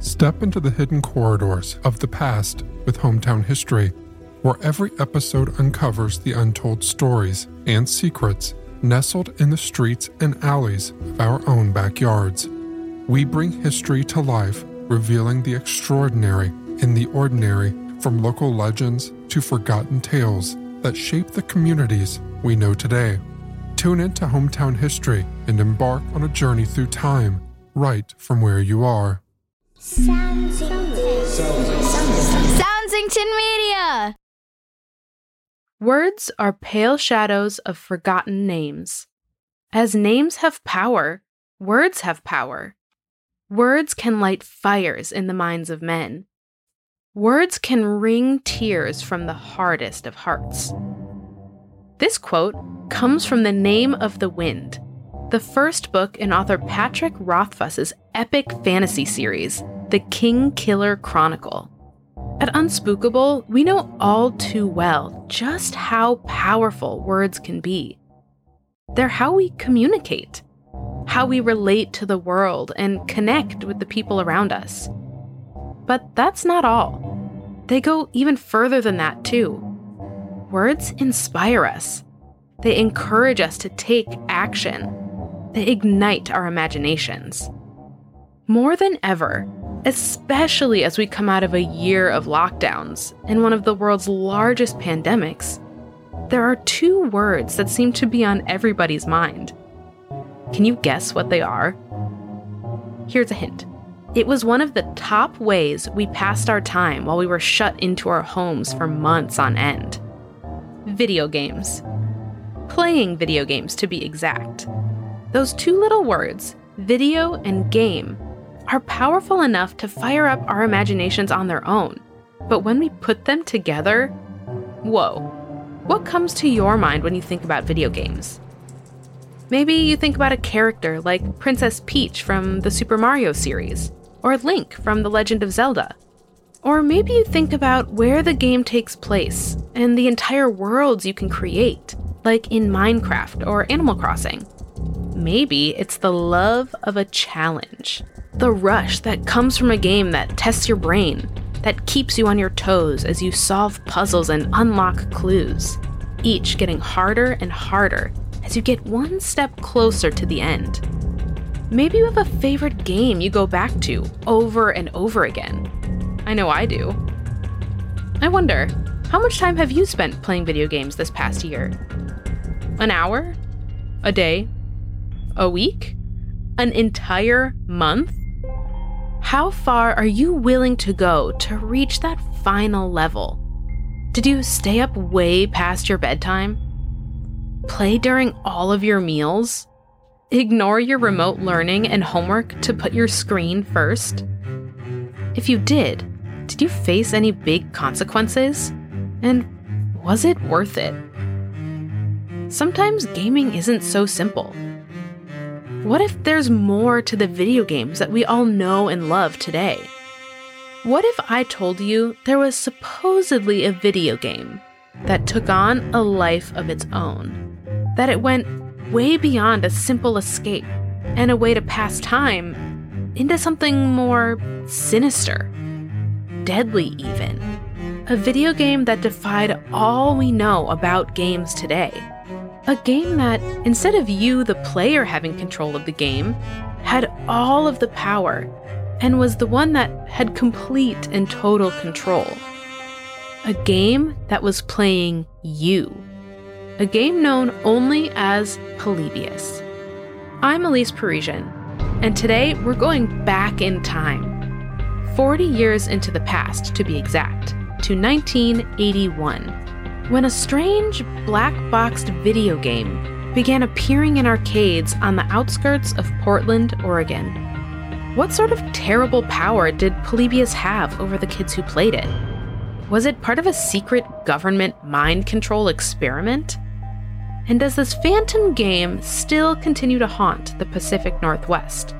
Step into the hidden corridors of the past with Hometown History, where every episode uncovers the untold stories and secrets nestled in the streets and alleys of our own backyards. We bring history to life, revealing the extraordinary in the ordinary, from local legends to forgotten tales that shape the communities we know today. Tune into Hometown History and embark on a journey through time, right from where you are. Soundsington Media. Words are pale shadows of forgotten names. As names have power, words have power. Words can light fires in the minds of men. Words can wring tears from the hardest of hearts. This quote comes from The Name of the Wind, the first book in author Patrick Rothfuss's epic fantasy series, The King Killer Chronicle. At Unspookable, we know all too well just how powerful words can be. They're how we communicate, how we relate to the world and connect with the people around us. But that's not all. They go even further than that, too. Words inspire us, they encourage us to take action, they ignite our imaginations. More than ever, especially as we come out of a year of lockdowns and one of the world's largest pandemics, there are two words that seem to be on everybody's mind. Can you guess what they are? Here's a hint. It was one of the top ways we passed our time while we were shut into our homes for months on end. Video games. Playing video games, to be exact. Those two little words, video and game, are powerful enough to fire up our imaginations on their own. But when we put them together, whoa. What comes to your mind when you think about video games? Maybe you think about a character like Princess Peach from the Super Mario series, or Link from The Legend of Zelda. Or maybe you think about where the game takes place and the entire worlds you can create, like in Minecraft or Animal Crossing. Maybe it's the love of a challenge, the rush that comes from a game that tests your brain, that keeps you on your toes as you solve puzzles and unlock clues, each getting harder and harder as you get one step closer to the end. Maybe you have a favorite game you go back to over and over again. I know I do. I wonder, how much time have you spent playing video games this past year? An hour? A day? A week? An entire month? How far are you willing to go to reach that final level? Did you stay up way past your bedtime? Play during all of your meals? Ignore your remote learning and homework to put your screen first? If you did, did you face any big consequences? And was it worth it? Sometimes gaming isn't so simple. What if there's more to the video games that we all know and love today? What if I told you there was supposedly a video game that took on a life of its own? That it went way beyond a simple escape and a way to pass time into something more sinister, deadly, even. A video game that defied all we know about games today. A game that, instead of you, the player, having control of the game, had all of the power and was the one that had complete and total control. A game that was playing you a game known only as Polybius. I'm Elise Parisian, and today we're going back in time. 40 years into the past, to be exact, to 1981, when a strange black boxed video game began appearing in arcades on the outskirts of Portland, Oregon. What sort of terrible power did Polybius have over the kids who played it? Was it part of a secret government mind control experiment? And does this phantom game still continue to haunt the Pacific Northwest?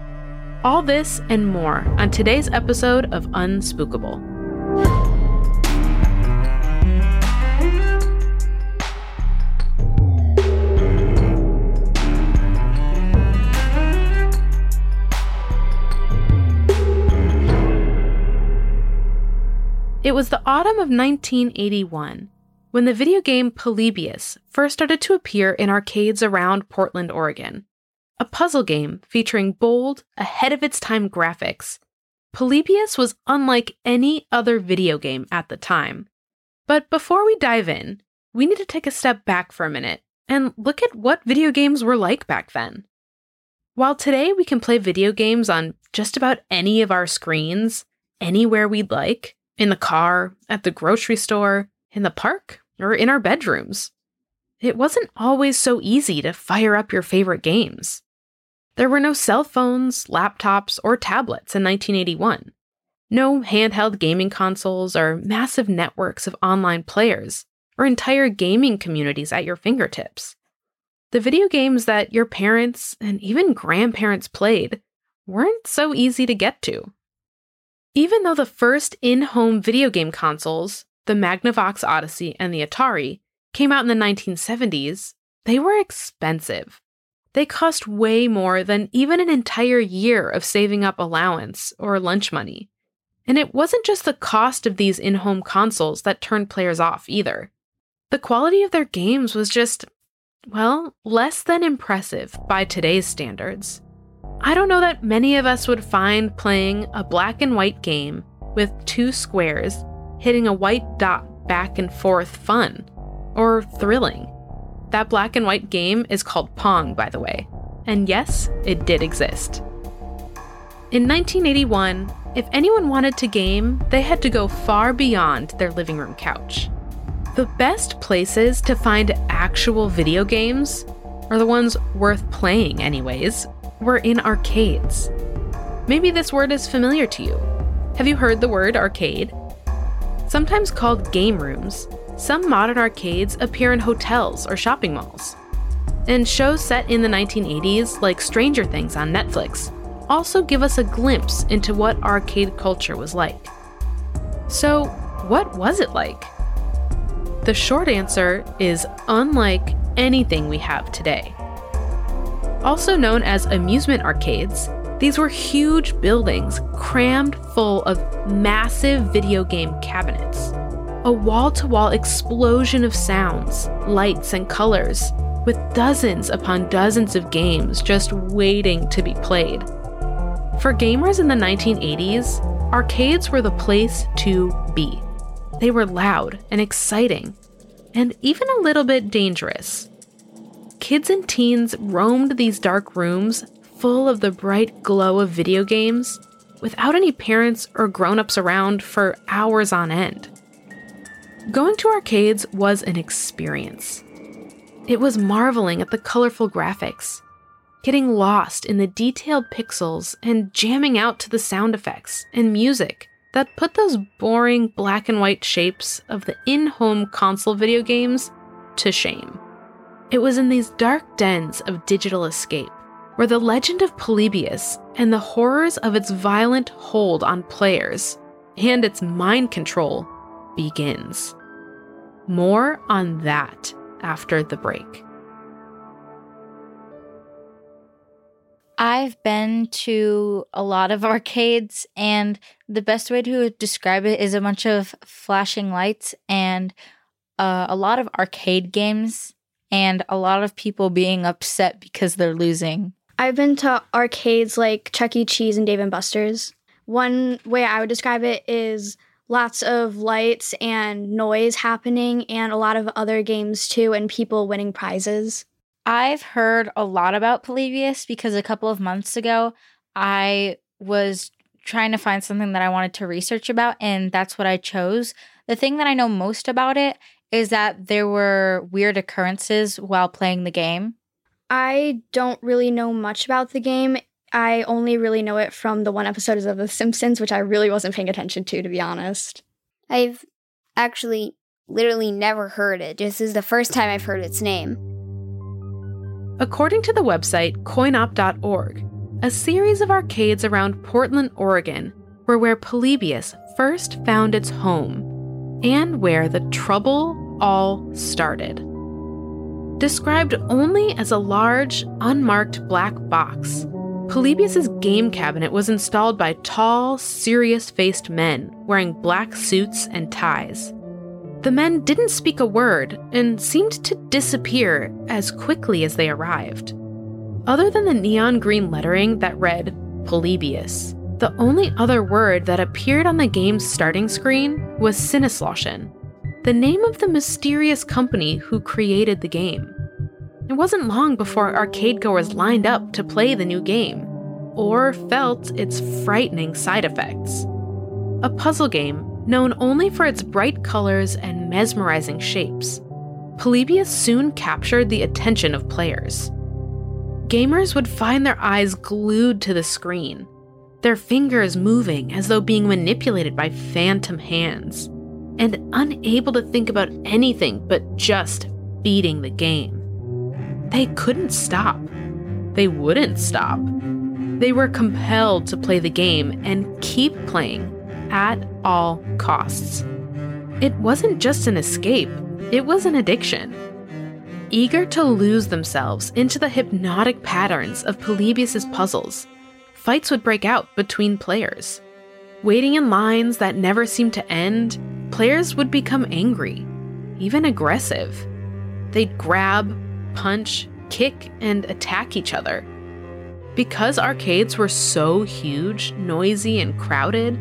All this and more on today's episode of Unspookable. It was the autumn of 1981 when the video game Polybius first started to appear in arcades around Portland, Oregon. A puzzle game featuring bold, ahead of its time graphics, Polybius was unlike any other video game at the time. But before we dive in, we need to take a step back for a minute and look at what video games were like back then. While today we can play video games on just about any of our screens, anywhere we'd like, in the car, at the grocery store, in the park, or in our bedrooms, it wasn't always so easy to fire up your favorite games. There were no cell phones, laptops, or tablets in 1981. No handheld gaming consoles or massive networks of online players or entire gaming communities at your fingertips. The video games that your parents and even grandparents played weren't so easy to get to. Even though the first in home video game consoles, the Magnavox Odyssey and the Atari, came out in the 1970s, they were expensive. They cost way more than even an entire year of saving up allowance or lunch money. And it wasn't just the cost of these in home consoles that turned players off either. The quality of their games was just, well, less than impressive by today's standards. I don't know that many of us would find playing a black and white game with two squares hitting a white dot back and forth fun or thrilling. That black and white game is called Pong, by the way. And yes, it did exist. In 1981, if anyone wanted to game, they had to go far beyond their living room couch. The best places to find actual video games, or the ones worth playing, anyways, were in arcades. Maybe this word is familiar to you. Have you heard the word arcade? Sometimes called game rooms, some modern arcades appear in hotels or shopping malls. And shows set in the 1980s, like Stranger Things on Netflix, also give us a glimpse into what arcade culture was like. So, what was it like? The short answer is unlike anything we have today. Also known as amusement arcades, these were huge buildings crammed full of massive video game cabinets. A wall to wall explosion of sounds, lights, and colors, with dozens upon dozens of games just waiting to be played. For gamers in the 1980s, arcades were the place to be. They were loud and exciting, and even a little bit dangerous. Kids and teens roamed these dark rooms full of the bright glow of video games without any parents or grown ups around for hours on end. Going to arcades was an experience. It was marveling at the colorful graphics, getting lost in the detailed pixels, and jamming out to the sound effects and music that put those boring black and white shapes of the in home console video games to shame. It was in these dark dens of digital escape where the legend of Polybius and the horrors of its violent hold on players and its mind control begins. More on that after the break. I've been to a lot of arcades, and the best way to describe it is a bunch of flashing lights and uh, a lot of arcade games, and a lot of people being upset because they're losing. I've been to arcades like Chuck E. Cheese and Dave and Buster's. One way I would describe it is lots of lights and noise happening, and a lot of other games too, and people winning prizes. I've heard a lot about Polybius because a couple of months ago, I was trying to find something that I wanted to research about, and that's what I chose. The thing that I know most about it is that there were weird occurrences while playing the game. I don't really know much about the game. I only really know it from the one episode of The Simpsons, which I really wasn't paying attention to, to be honest. I've actually literally never heard it. This is the first time I've heard its name. According to the website coinop.org, a series of arcades around Portland, Oregon were where Polybius first found its home and where the trouble all started. Described only as a large, unmarked black box, Polybius's game cabinet was installed by tall, serious faced men wearing black suits and ties. The men didn't speak a word and seemed to disappear as quickly as they arrived. Other than the neon green lettering that read Polybius, the only other word that appeared on the game's starting screen was Sinneslöschen, the name of the mysterious company who created the game. It wasn't long before arcade goers lined up to play the new game, or felt its frightening side effects. A puzzle game known only for its bright colors and mesmerizing shapes. Polybius soon captured the attention of players. Gamers would find their eyes glued to the screen, their fingers moving as though being manipulated by phantom hands, and unable to think about anything but just beating the game. They couldn't stop. They wouldn't stop. They were compelled to play the game and keep playing at all costs. It wasn't just an escape, it was an addiction. Eager to lose themselves into the hypnotic patterns of Polybius's puzzles, fights would break out between players. Waiting in lines that never seemed to end, players would become angry, even aggressive. They'd grab, punch, kick, and attack each other. Because arcades were so huge, noisy, and crowded,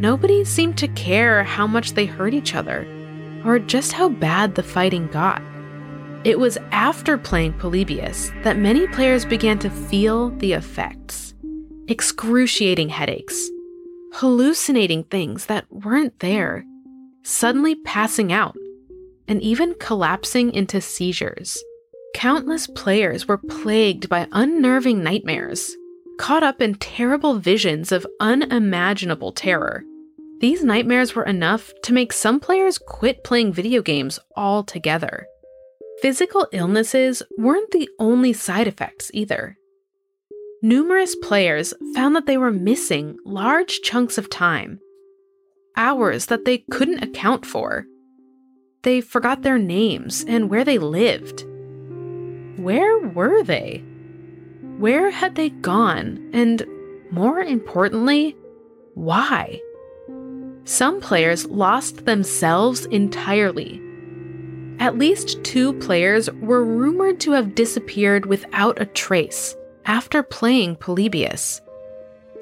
nobody seemed to care how much they hurt each other, or just how bad the fighting got. It was after playing Polybius that many players began to feel the effects excruciating headaches, hallucinating things that weren't there, suddenly passing out, and even collapsing into seizures. Countless players were plagued by unnerving nightmares, caught up in terrible visions of unimaginable terror. These nightmares were enough to make some players quit playing video games altogether. Physical illnesses weren't the only side effects either. Numerous players found that they were missing large chunks of time, hours that they couldn't account for. They forgot their names and where they lived. Where were they? Where had they gone? And more importantly, why? Some players lost themselves entirely. At least two players were rumored to have disappeared without a trace after playing Polybius.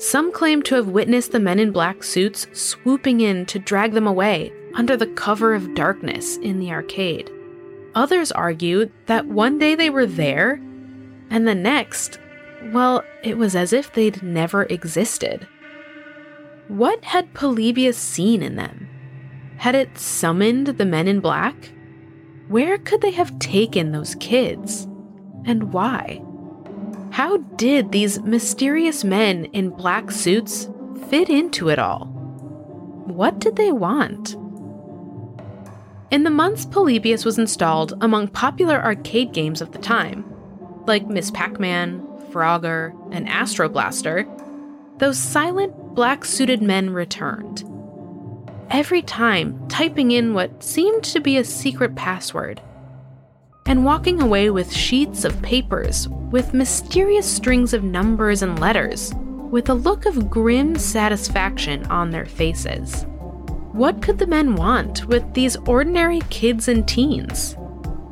Some claim to have witnessed the men in black suits swooping in to drag them away under the cover of darkness in the arcade. Others argued that one day they were there, and the next, well, it was as if they'd never existed. What had Polybius seen in them? Had it summoned the men in black? Where could they have taken those kids? And why? How did these mysterious men in black suits fit into it all? What did they want? In the months Polybius was installed among popular arcade games of the time, like Miss Pac Man, Frogger, and Astro Blaster, those silent, black suited men returned. Every time typing in what seemed to be a secret password, and walking away with sheets of papers with mysterious strings of numbers and letters, with a look of grim satisfaction on their faces. What could the men want with these ordinary kids and teens?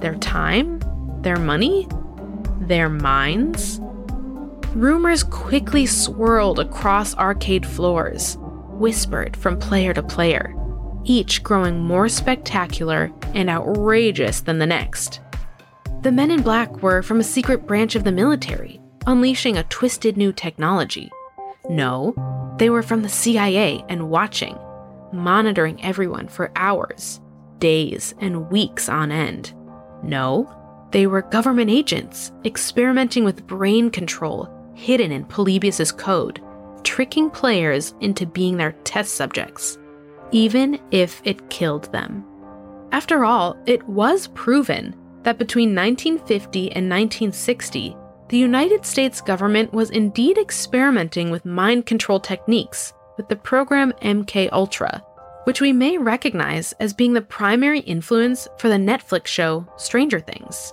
Their time? Their money? Their minds? Rumors quickly swirled across arcade floors, whispered from player to player, each growing more spectacular and outrageous than the next. The men in black were from a secret branch of the military, unleashing a twisted new technology. No, they were from the CIA and watching monitoring everyone for hours, days, and weeks on end. No, they were government agents experimenting with brain control hidden in Polybius's code, tricking players into being their test subjects, even if it killed them. After all, it was proven that between 1950 and 1960, the United States government was indeed experimenting with mind control techniques with the program MK Ultra, which we may recognize as being the primary influence for the Netflix show Stranger Things.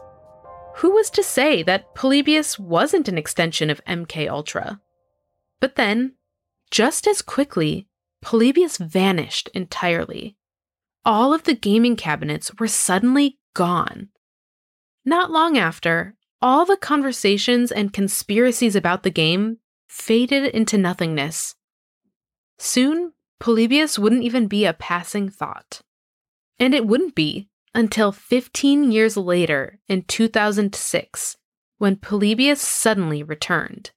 who was to say that Polybius wasn't an extension of MK Ultra? But then, just as quickly, Polybius vanished entirely. All of the gaming cabinets were suddenly gone. Not long after, all the conversations and conspiracies about the game faded into nothingness. Soon, Polybius wouldn't even be a passing thought. And it wouldn't be until 15 years later in 2006 when Polybius suddenly returned.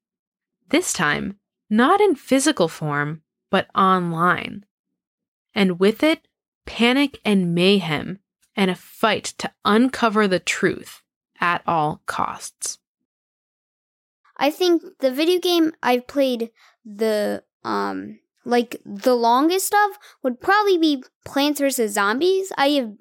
This time, not in physical form, but online. And with it, panic and mayhem, and a fight to uncover the truth at all costs. I think the video game I've played the um like the longest of would probably be Plants vs Zombies. I have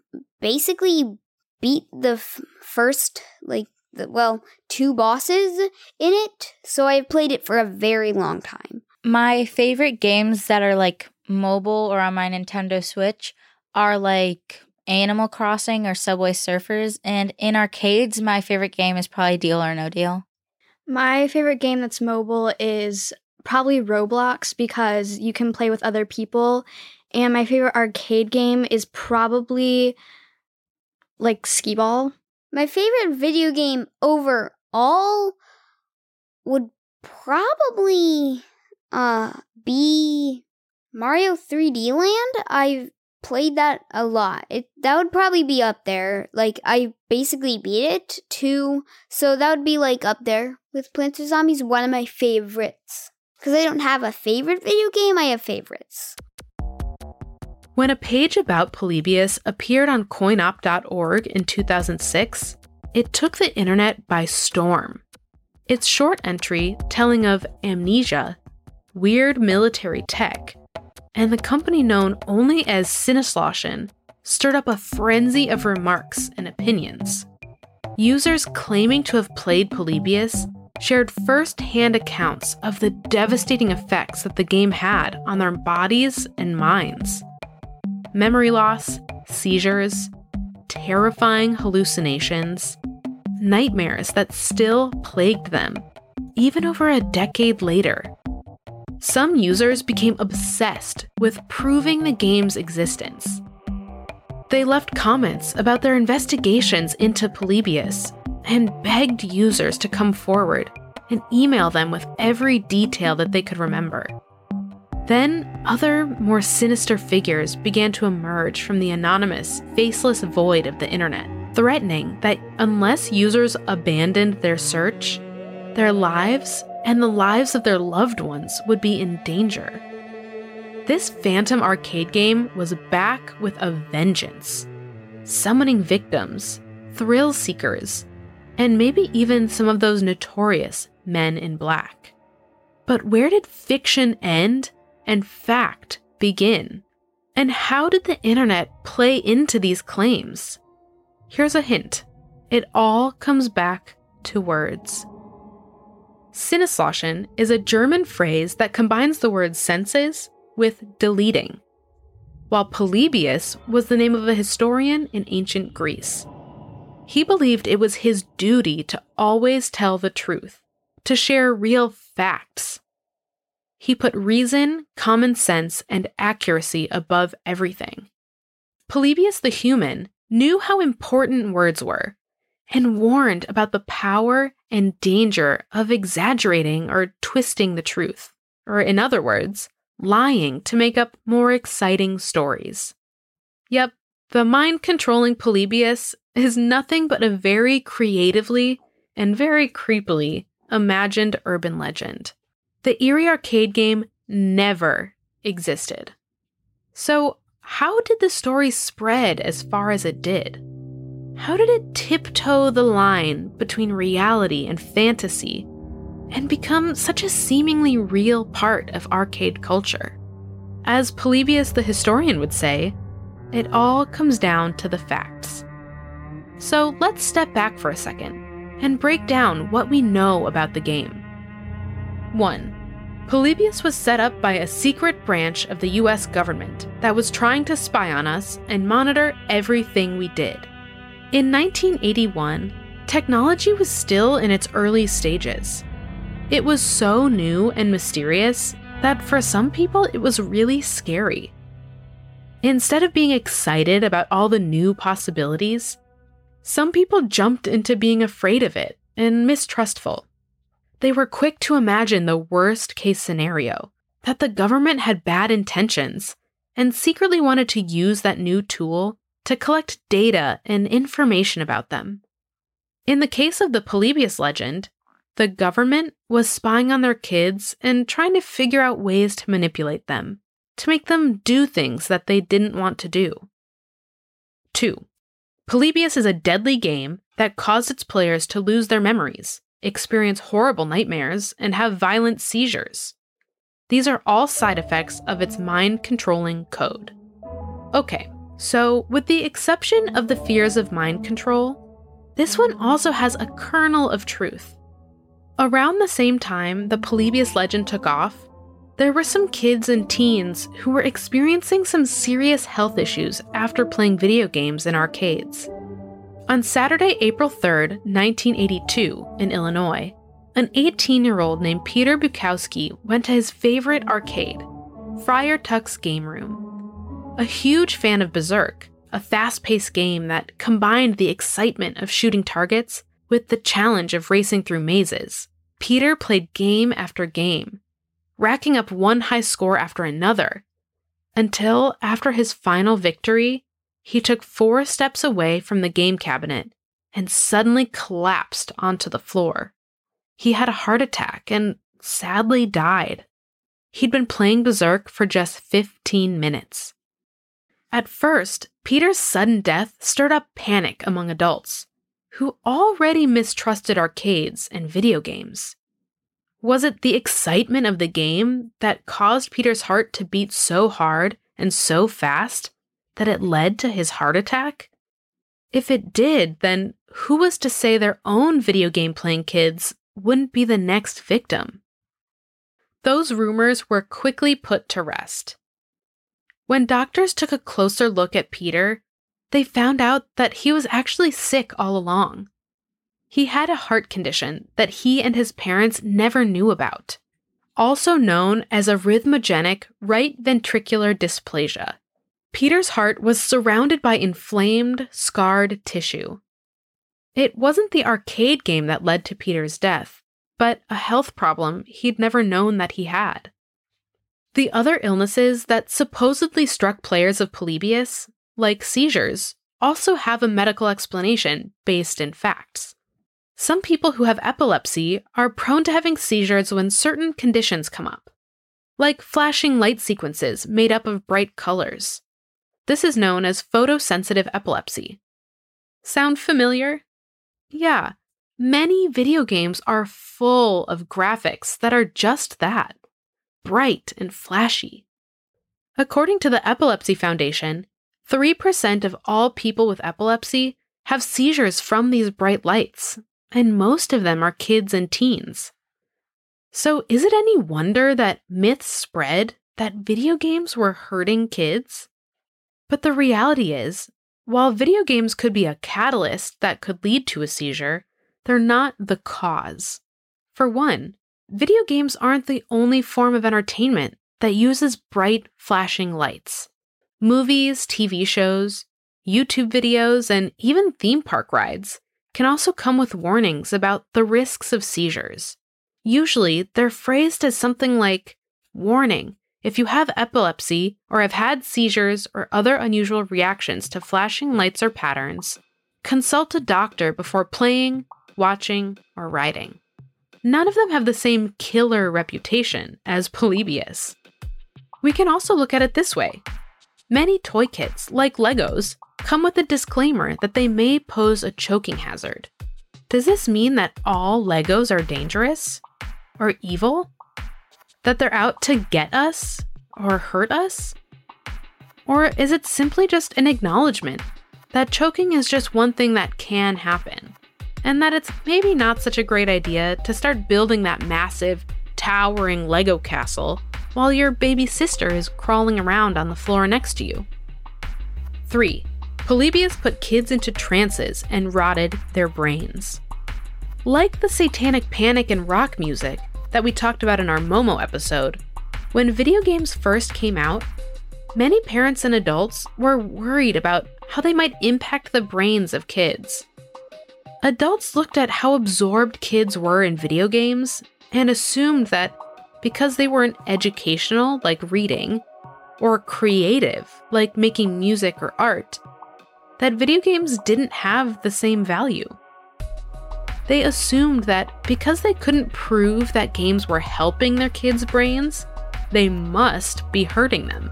basically beat the f- first like the, well two bosses in it, so I've played it for a very long time. My favorite games that are like mobile or on my Nintendo Switch are like Animal Crossing or Subway Surfers, and in arcades, my favorite game is probably Deal or No Deal. My favorite game that's mobile is probably Roblox because you can play with other people. And my favorite arcade game is probably like Skee Ball. My favorite video game overall would probably uh be Mario 3D Land. I've played that a lot. It that would probably be up there. Like I basically beat it too, so that would be like up there with Plants vs Zombies. One of my favorites because I don't have a favorite video game. I have favorites. When a page about Polybius appeared on coinop.org in 2006, it took the internet by storm. Its short entry, telling of amnesia, weird military tech, and the company known only as Sinneslöschen stirred up a frenzy of remarks and opinions. Users claiming to have played Polybius shared first hand accounts of the devastating effects that the game had on their bodies and minds memory loss, seizures, terrifying hallucinations, nightmares that still plagued them, even over a decade later. Some users became obsessed with proving the game's existence. They left comments about their investigations into Polybius and begged users to come forward and email them with every detail that they could remember. Then, other, more sinister figures began to emerge from the anonymous, faceless void of the internet, threatening that unless users abandoned their search, their lives and the lives of their loved ones would be in danger. This Phantom arcade game was back with a vengeance, summoning victims, thrill seekers, and maybe even some of those notorious men in black. But where did fiction end and fact begin? And how did the internet play into these claims? Here's a hint it all comes back to words. Sinneslöschen is a German phrase that combines the word senses with deleting, while Polybius was the name of a historian in ancient Greece. He believed it was his duty to always tell the truth, to share real facts. He put reason, common sense, and accuracy above everything. Polybius the human knew how important words were and warned about the power and danger of exaggerating or twisting the truth, or in other words, lying to make up more exciting stories. Yep, the mind controlling Polybius is nothing but a very creatively and very creepily imagined urban legend. The Eerie arcade game never existed. So, how did the story spread as far as it did? How did it tiptoe the line between reality and fantasy and become such a seemingly real part of arcade culture? As Polybius the historian would say, it all comes down to the facts. So let's step back for a second and break down what we know about the game. 1. Polybius was set up by a secret branch of the US government that was trying to spy on us and monitor everything we did. In 1981, technology was still in its early stages. It was so new and mysterious that for some people it was really scary. Instead of being excited about all the new possibilities, some people jumped into being afraid of it and mistrustful. They were quick to imagine the worst case scenario that the government had bad intentions and secretly wanted to use that new tool to collect data and information about them. In the case of the Polybius legend, the government was spying on their kids and trying to figure out ways to manipulate them, to make them do things that they didn't want to do. 2. Polybius is a deadly game that caused its players to lose their memories, experience horrible nightmares, and have violent seizures. These are all side effects of its mind controlling code. Okay, so with the exception of the fears of mind control, this one also has a kernel of truth. Around the same time the Polybius legend took off, there were some kids and teens who were experiencing some serious health issues after playing video games in arcades. On Saturday, April 3rd, 1982, in Illinois, an 18 year old named Peter Burkowski went to his favorite arcade, Friar Tuck's Game Room. A huge fan of Berserk, a fast paced game that combined the excitement of shooting targets with the challenge of racing through mazes, Peter played game after game, racking up one high score after another, until after his final victory, he took four steps away from the game cabinet and suddenly collapsed onto the floor. He had a heart attack and sadly died. He'd been playing Berserk for just 15 minutes. At first, Peter's sudden death stirred up panic among adults who already mistrusted arcades and video games. Was it the excitement of the game that caused Peter's heart to beat so hard and so fast that it led to his heart attack? If it did, then who was to say their own video game playing kids wouldn't be the next victim? Those rumors were quickly put to rest. When doctors took a closer look at Peter, they found out that he was actually sick all along. He had a heart condition that he and his parents never knew about, also known as arrhythmogenic right ventricular dysplasia. Peter's heart was surrounded by inflamed, scarred tissue. It wasn't the arcade game that led to Peter's death, but a health problem he'd never known that he had. The other illnesses that supposedly struck players of Polybius like seizures, also have a medical explanation based in facts. Some people who have epilepsy are prone to having seizures when certain conditions come up, like flashing light sequences made up of bright colors. This is known as photosensitive epilepsy. Sound familiar? Yeah, many video games are full of graphics that are just that bright and flashy. According to the Epilepsy Foundation, 3% of all people with epilepsy have seizures from these bright lights, and most of them are kids and teens. So, is it any wonder that myths spread that video games were hurting kids? But the reality is, while video games could be a catalyst that could lead to a seizure, they're not the cause. For one, video games aren't the only form of entertainment that uses bright, flashing lights. Movies, TV shows, YouTube videos, and even theme park rides can also come with warnings about the risks of seizures. Usually, they're phrased as something like Warning, if you have epilepsy or have had seizures or other unusual reactions to flashing lights or patterns, consult a doctor before playing, watching, or riding. None of them have the same killer reputation as Polybius. We can also look at it this way Many toy kits, like Legos, come with a disclaimer that they may pose a choking hazard. Does this mean that all Legos are dangerous? Or evil? That they're out to get us? Or hurt us? Or is it simply just an acknowledgement that choking is just one thing that can happen? And that it's maybe not such a great idea to start building that massive, towering Lego castle while your baby sister is crawling around on the floor next to you. 3. Polybius put kids into trances and rotted their brains. Like the satanic panic in rock music that we talked about in our Momo episode, when video games first came out, many parents and adults were worried about how they might impact the brains of kids. Adults looked at how absorbed kids were in video games and assumed that because they weren't educational, like reading, or creative, like making music or art, that video games didn't have the same value. They assumed that because they couldn't prove that games were helping their kids' brains, they must be hurting them.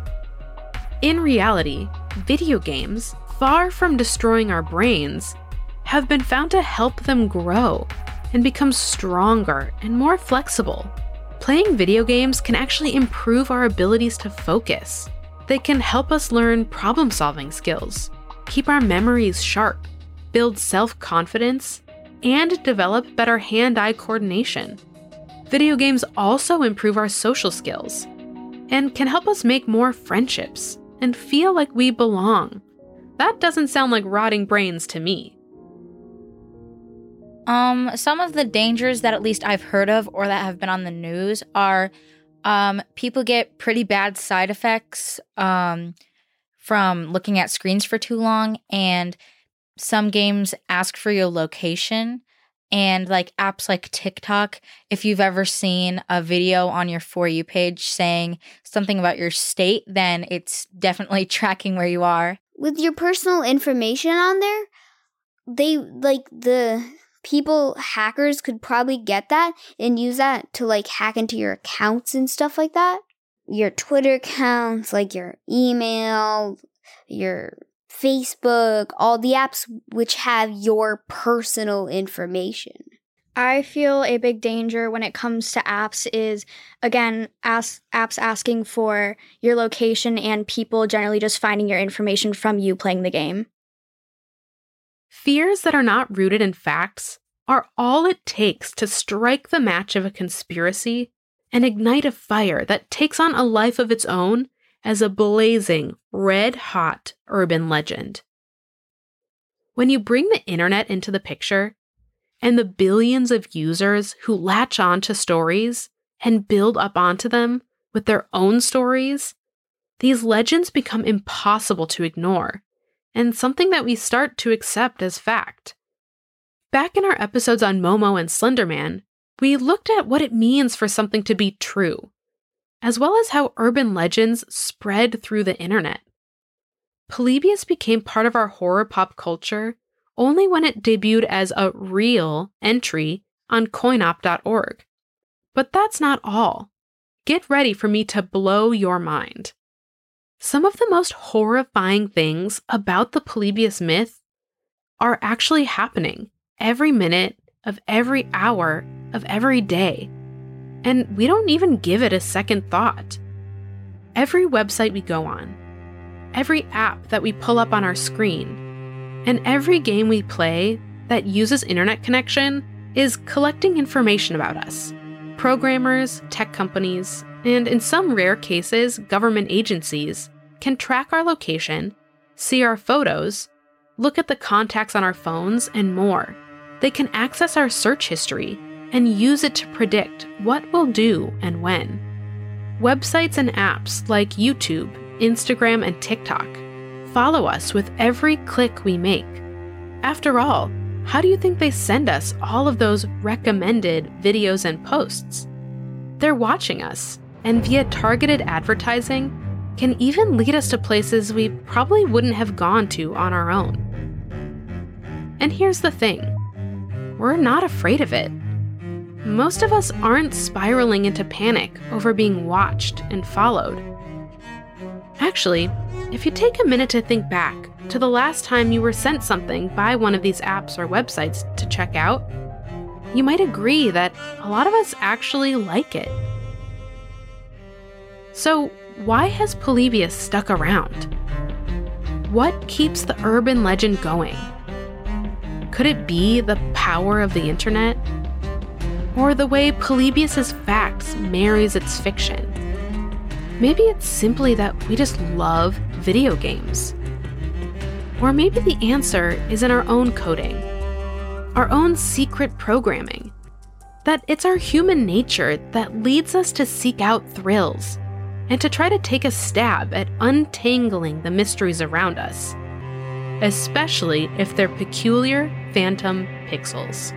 In reality, video games, far from destroying our brains, have been found to help them grow and become stronger and more flexible. Playing video games can actually improve our abilities to focus. They can help us learn problem solving skills, keep our memories sharp, build self confidence, and develop better hand eye coordination. Video games also improve our social skills and can help us make more friendships and feel like we belong. That doesn't sound like rotting brains to me. Um, some of the dangers that at least I've heard of or that have been on the news are um, people get pretty bad side effects um, from looking at screens for too long, and some games ask for your location. And like apps like TikTok, if you've ever seen a video on your For You page saying something about your state, then it's definitely tracking where you are. With your personal information on there, they like the people hackers could probably get that and use that to like hack into your accounts and stuff like that your twitter accounts like your email your facebook all the apps which have your personal information I feel a big danger when it comes to apps is again apps asking for your location and people generally just finding your information from you playing the game. Fears that are not rooted in facts are all it takes to strike the match of a conspiracy and ignite a fire that takes on a life of its own as a blazing, red hot urban legend. When you bring the internet into the picture, and the billions of users who latch on to stories and build up onto them with their own stories, these legends become impossible to ignore and something that we start to accept as fact. Back in our episodes on Momo and Slenderman, we looked at what it means for something to be true, as well as how urban legends spread through the internet. Polybius became part of our horror pop culture only when it debuted as a real entry on coinop.org. But that's not all. Get ready for me to blow your mind. Some of the most horrifying things about the Polybius myth are actually happening every minute of every hour of every day. And we don't even give it a second thought. Every website we go on, every app that we pull up on our screen, and every game we play that uses internet connection is collecting information about us. Programmers, tech companies, and in some rare cases, government agencies can track our location, see our photos, look at the contacts on our phones, and more. They can access our search history and use it to predict what we'll do and when. Websites and apps like YouTube, Instagram, and TikTok follow us with every click we make. After all, how do you think they send us all of those recommended videos and posts? They're watching us, and via targeted advertising, can even lead us to places we probably wouldn't have gone to on our own. And here's the thing we're not afraid of it. Most of us aren't spiraling into panic over being watched and followed. Actually, if you take a minute to think back to the last time you were sent something by one of these apps or websites to check out, you might agree that a lot of us actually like it. So, why has Polybius stuck around? What keeps the urban legend going? Could it be the power of the internet? Or the way Polybius's facts marries its fiction? Maybe it's simply that we just love video games. Or maybe the answer is in our own coding, our own secret programming. That it's our human nature that leads us to seek out thrills and to try to take a stab at untangling the mysteries around us, especially if they're peculiar phantom pixels.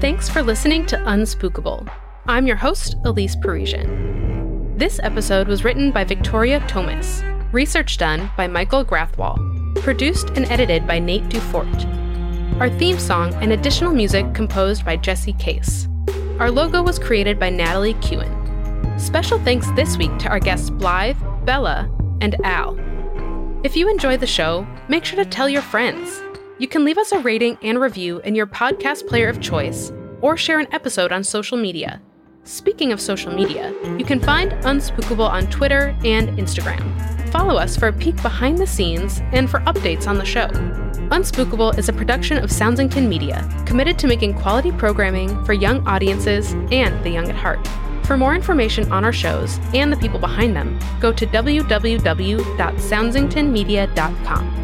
Thanks for listening to Unspookable. I'm your host, Elise Parisian. This episode was written by Victoria Tomis, research done by Michael Grathwohl, produced and edited by Nate DuFort. Our theme song and additional music composed by Jesse Case. Our logo was created by Natalie Khuen. Special thanks this week to our guests Blythe, Bella, and Al. If you enjoy the show, make sure to tell your friends. You can leave us a rating and review in your podcast player of choice or share an episode on social media. Speaking of social media, you can find Unspookable on Twitter and Instagram. Follow us for a peek behind the scenes and for updates on the show. Unspookable is a production of Soundsington Media, committed to making quality programming for young audiences and the young at heart. For more information on our shows and the people behind them, go to www.soundsingtonmedia.com.